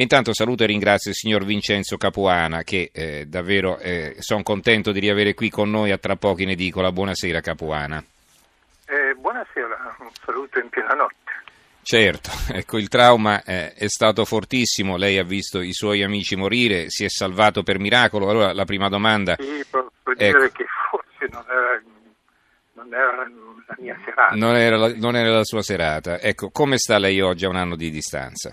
Intanto saluto e ringrazio il signor Vincenzo Capuana che eh, davvero eh, sono contento di riavere qui con noi a tra poco in edicola. Buonasera Capuana. Eh, buonasera, un saluto in piena notte. Certo, ecco il trauma eh, è stato fortissimo, lei ha visto i suoi amici morire, si è salvato per miracolo, allora la prima domanda... Sì, posso dire ecco. che forse non era, non era, la mia serata. Non era la, non era la sua serata, ecco, come sta lei oggi a un anno di distanza?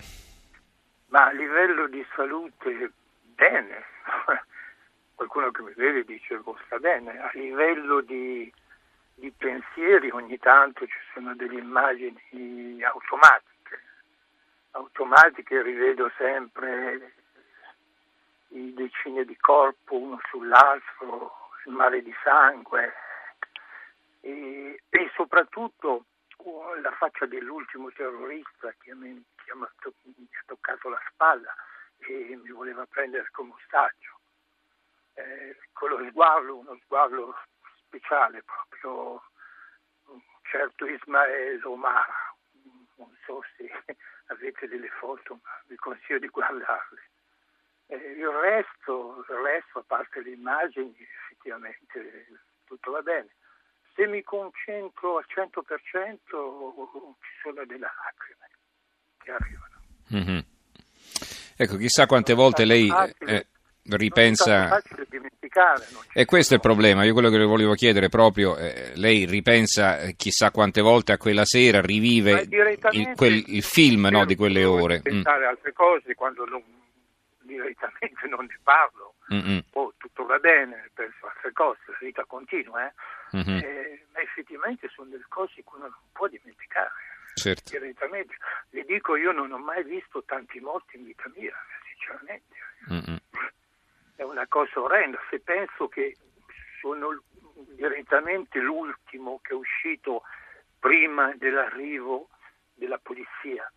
Di salute, bene. Qualcuno che mi vede dice che oh, sta bene. A livello di, di pensieri ogni tanto ci sono delle immagini automatiche. Automatiche rivedo sempre i decine di corpo uno sull'altro, il mare di sangue e, e soprattutto la faccia dell'ultimo terrorista che mi, che mi ha toccato la spalla e mi voleva prendere come ostaggio. Eh, con lo sguardo, uno sguardo speciale proprio, un certo Ismael Omar, non so se avete delle foto, ma vi consiglio di guardarle. Eh, il, resto, il resto, a parte le immagini, effettivamente tutto va bene se mi concentro al 100% ci sono delle lacrime che arrivano. Mm-hmm. Ecco, chissà quante volte lei eh, ripensa... E questo è il problema, io quello che le volevo chiedere proprio, eh, lei ripensa eh, chissà quante volte a quella sera, rivive il, quel, il film no, di quelle ore. Pensare mm. altre cose quando non, direttamente non ne parlo, mm-hmm. oh, tutto va bene, penso altre cose, la vita continua, eh? mm-hmm. eh, ma effettivamente sono delle cose che uno non può dimenticare. Certo. Direttamente. Le dico, io non ho mai visto tanti morti in vita mia, sinceramente. Mm-hmm. È una cosa orrenda. Se penso che sono direttamente l'ultimo che è uscito prima dell'arrivo della polizia,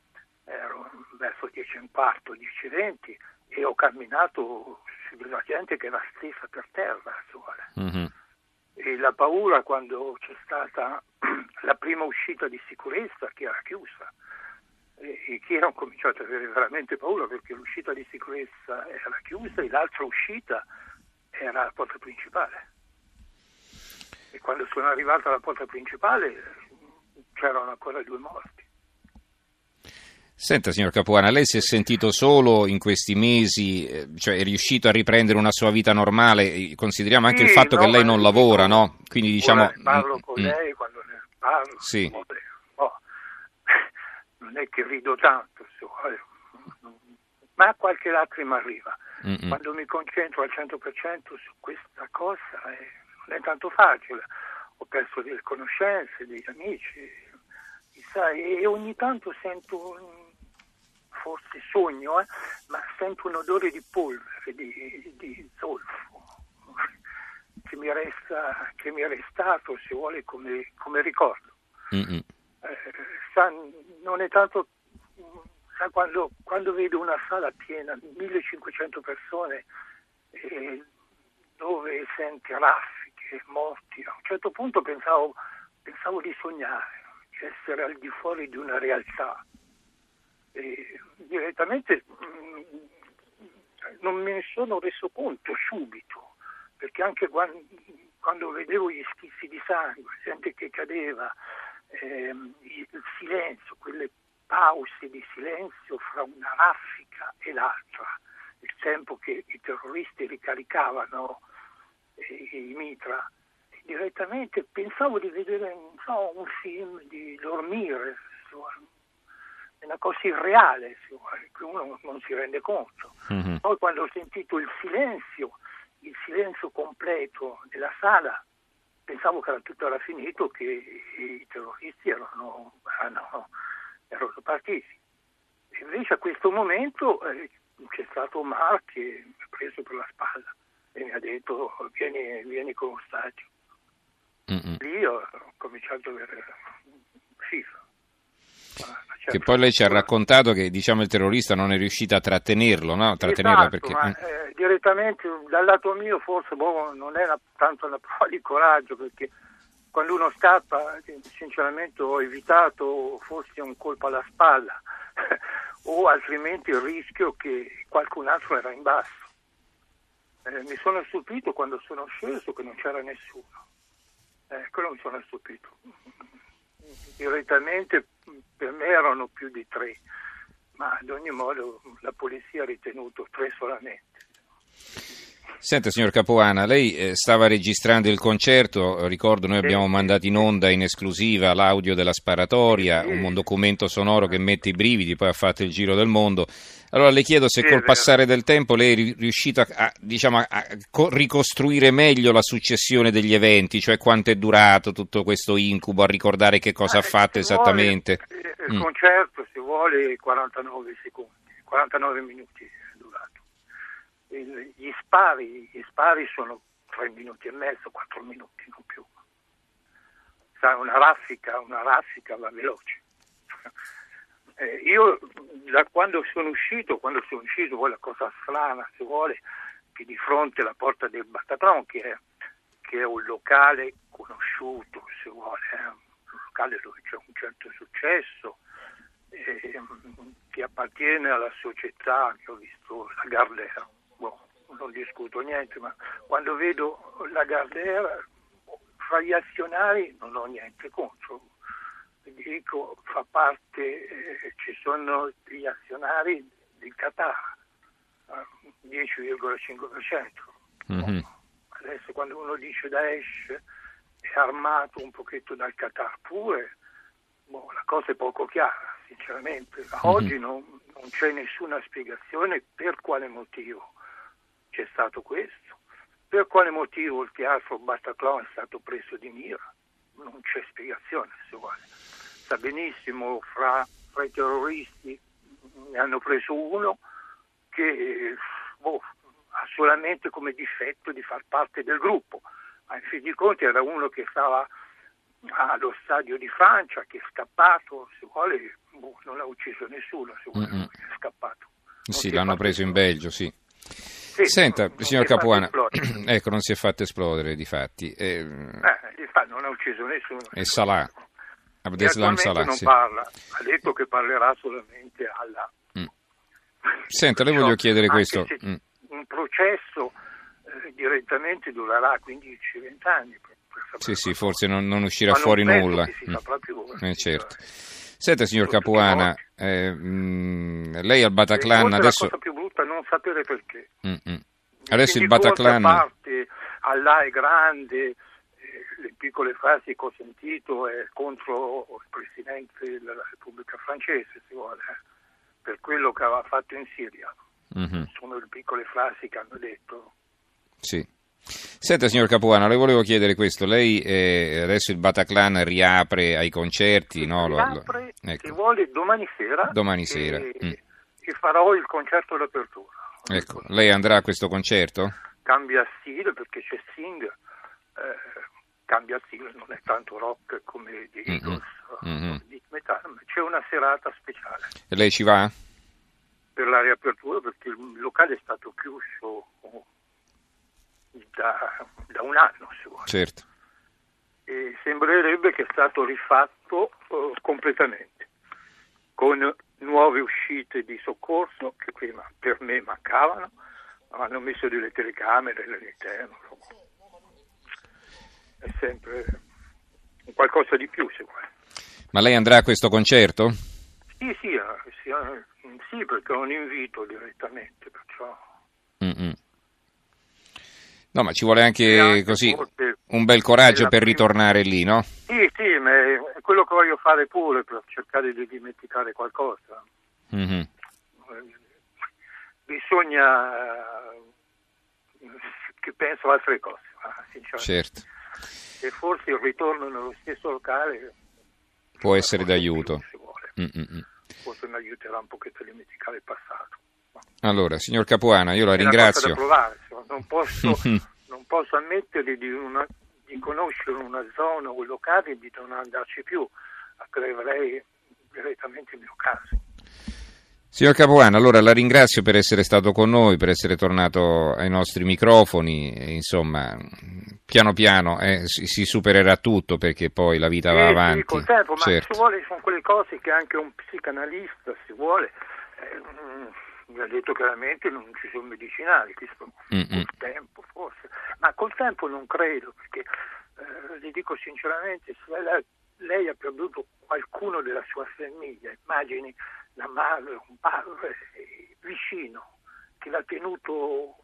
ero verso 10 e un quarto, 10 e 20, e ho camminato sulla gente che era stessa per terra. Mm-hmm. E la paura quando c'è stata la prima uscita di sicurezza che era chiusa e che hanno cominciato ad avere veramente paura perché l'uscita di sicurezza era chiusa e l'altra uscita era la porta principale. E quando sono arrivato alla porta principale c'erano ancora due morti. Senta, signor Capuana, lei si è sentito solo in questi mesi, eh, cioè è riuscito a riprendere una sua vita normale? Consideriamo anche sì, il fatto no, che lei non lavora, no? Quindi diciamo... Parlo mm, con mm, lei quando ne parlo, sì. oh, non è che rido tanto, ma qualche lacrima arriva. Mm-mm. Quando mi concentro al 100% su questa cosa eh, non è tanto facile. Ho perso delle conoscenze, degli amici, e ogni tanto sento forse sogno, eh, ma sento un odore di polvere, di, di zolfo, che mi, resta, che mi è restato, se vuole, come, come ricordo. Eh, sa, non è tanto... Sa, quando, quando, vedo una sala piena, 1500 persone, eh, dove senti raffiche, morti, a un certo punto pensavo, pensavo di sognare, di essere al di fuori di una realtà eh, direttamente mh, mm, non me ne sono reso conto subito, perché anche quando, quando vedevo gli schizzi di sangue, gente che cadeva, ehm, il silenzio, quelle pause di silenzio fra una raffica e l'altra, il tempo che i terroristi ricaricavano eh, i mitra, direttamente pensavo di vedere so, un film, di dormire, è una cosa irreale che uno non si rende conto. Mm-hmm. Poi quando ho sentito il silenzio, il silenzio completo della sala, pensavo che era tutto era finito, che i terroristi erano, erano, erano partiti. Invece a questo momento eh, c'è stato Omar che mi ha preso per la spalla e mi ha detto vieni, vieni con lo stadio. Mm-hmm. Lì ho cominciato a avere schifo. Che poi lei ci ha raccontato che diciamo, il terrorista non è riuscito a trattenerlo, no? Trattenerla esatto, perché... ma, mm. eh, direttamente dal lato mio forse boh, non è una, tanto una prova di coraggio perché quando uno scappa sinceramente ho evitato forse un colpo alla spalla o altrimenti il rischio che qualcun altro era in basso. Eh, mi sono stupito quando sono sceso che non c'era nessuno. Eh, quello mi sono stupito. Direttamente per me erano più di tre, ma ad ogni modo la polizia ha ritenuto tre solamente. Senta, signor Capuana, lei eh, stava registrando il concerto, ricordo noi abbiamo mandato in onda in esclusiva l'audio della sparatoria, un documento sonoro che mette i brividi, poi ha fatto il giro del mondo. Allora le chiedo se col passare del tempo lei è riuscito a, diciamo, a ricostruire meglio la successione degli eventi, cioè quanto è durato tutto questo incubo, a ricordare che cosa ha fatto esattamente. Vuole, il mm. concerto si vuole 49 secondi, 49 minuti gli spari, gli spari sono tre minuti e mezzo, quattro minuti, non più. Sai, una raffica, una raffica va veloce. Eh, io da quando sono uscito, quando sono uscito, quella cosa strana, se vuole, che di fronte alla porta del Bataclan, che è, che è un locale conosciuto, se vuole, è un locale dove c'è un certo successo, eh, che appartiene alla società che ho visto, la Gardera, non discuto niente, ma quando vedo la Gardera, fra gli azionari non ho niente contro. Dico, fa parte, eh, ci sono gli azionari del Qatar, 10,5%. Mm-hmm. Adesso quando uno dice Daesh è armato un pochetto dal Qatar pure, boh, la cosa è poco chiara, sinceramente. Mm-hmm. Oggi non, non c'è nessuna spiegazione per quale motivo c'è stato questo. Per quale motivo il teatro Bataclan è stato preso di mira? Non c'è spiegazione, se vuole. Sa benissimo, fra, fra i terroristi ne hanno preso uno che boh, ha solamente come difetto di far parte del gruppo, ma in fin di conti era uno che stava allo stadio di Francia, che è scappato, se vuole, boh, non ha ucciso nessuno, se vuole, mm-hmm. è scappato. Non sì, l'hanno preso in Belgio, sì. Sì, Senta, non, signor Capuana, ecco, non si è fatto esplodere di fatti. Eh, eh, di fatto non ha ucciso nessuno. E Salah, Abdeslam Salah. non sì. parla, ha detto che parlerà solamente alla... Mm. Senta, le voglio chiedere questo. Mm. Un processo eh, direttamente durerà 15-20 anni. Sì, sì, forse non, non uscirà Ma fuori non nulla. Si mm. eh, certo. Senta, signor Capuana, eh, mh, mm, lei al Bataclan adesso... La cosa più brutta non sapere perché. Mm-mm. Adesso il Bataclan... parte, Allah è grande, eh, le piccole frasi che ho sentito è contro il Presidente della Repubblica francese, si vuole, eh, per quello che aveva fatto in Siria. Mm-hmm. Sono le piccole frasi che hanno detto. Sì. Senta signor Capuano, le volevo chiedere questo, lei eh, adesso il Bataclan riapre ai concerti, no? Riapre, lo, ecco. se vuole, domani sera. Domani sera. E, mm. e farò il concerto d'apertura. Ecco, lei andrà a questo concerto? Cambia stile perché c'è Sing, eh, cambia stile, non è tanto rock come gli Eagles, mm-hmm. metal, ma c'è una serata speciale. E lei ci va? Per la riapertura perché il locale è stato chiuso da, da un anno, se vuole. Certo. E sembrerebbe che è stato rifatto uh, completamente, con nuove uscite di soccorso che prima per me mancavano, hanno messo delle telecamere all'interno. È sempre qualcosa di più, se vuole. Ma lei andrà a questo concerto? Sì, sì, eh, sì, eh, sì perché è un invito direttamente, perciò... Mm-mm. No, ma ci vuole anche, anche così un bel coraggio per ritornare lì, no? Sì, quello che voglio fare pure per cercare di dimenticare qualcosa. Mm-hmm. Bisogna che penso altre cose, sinceramente. Certo. E forse il ritorno nello stesso locale può essere d'aiuto. Forse mi aiuterà un pochetto a dimenticare il passato. Allora, signor Capuana, io la ringrazio. Provare, non, posso, non posso ammettere di, una, di, conoscere una zona o un locale e di non andarci più, avrei direttamente il mio caso. Signor Capuano, allora la ringrazio per essere stato con noi, per essere tornato ai nostri microfoni, insomma, piano piano eh, si, si, supererà tutto perché poi la vita sì, va avanti. Sì, col tempo, ma certo. ci vuole, sono quelle cose che anche un psicanalista si vuole mm, mi ha detto chiaramente non ci sono medicinali, questo col tempo forse, ma col tempo non credo, perché eh, le dico sinceramente, se lei, lei, ha perduto qualcuno della sua famiglia, immagini la madre, un padre vicino, che l'ha tenuto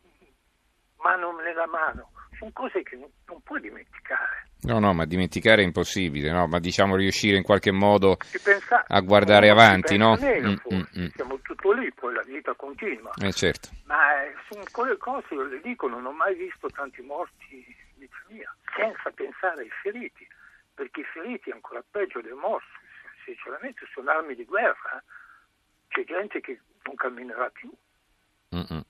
mano nella mano, sono cose che non puoi dimenticare. No, no, ma dimenticare è impossibile, no? ma diciamo riuscire in qualche modo pensa, a guardare avanti, no? Meno, mm, mm, mm. Siamo tutto lì, poi la vita continua. Eh, certo. Ma eh, su quelle cose, io le dico, non ho mai visto tanti morti vita mia, senza pensare ai feriti, perché i feriti è ancora peggio dei morti, sinceramente sono armi di guerra, c'è gente che non camminerà più. Mm-mm.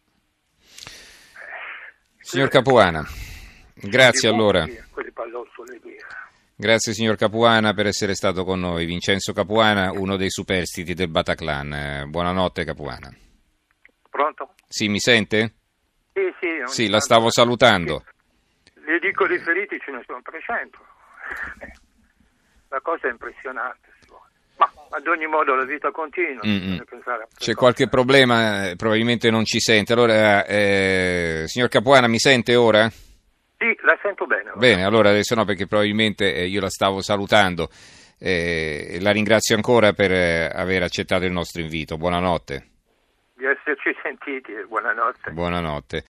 Signor Capuana, grazie allora. Grazie signor Capuana per essere stato con noi. Vincenzo Capuana, uno dei superstiti del Bataclan. Buonanotte Capuana. Pronto? Sì, mi sente? Sì, sì. Sì, la stavo salutando. Le dico di feriti ce ne sono 300. La cosa è impressionante. Ma ad ogni modo la vita continua. C'è qualche problema, eh, probabilmente non ci sente. Allora, eh, signor Capuana, mi sente ora? Sì, la sento bene. Bene, allora adesso no perché probabilmente eh, io la stavo salutando. Eh, la ringrazio ancora per eh, aver accettato il nostro invito. Buonanotte. Di esserci sentiti, buonanotte. Buonanotte.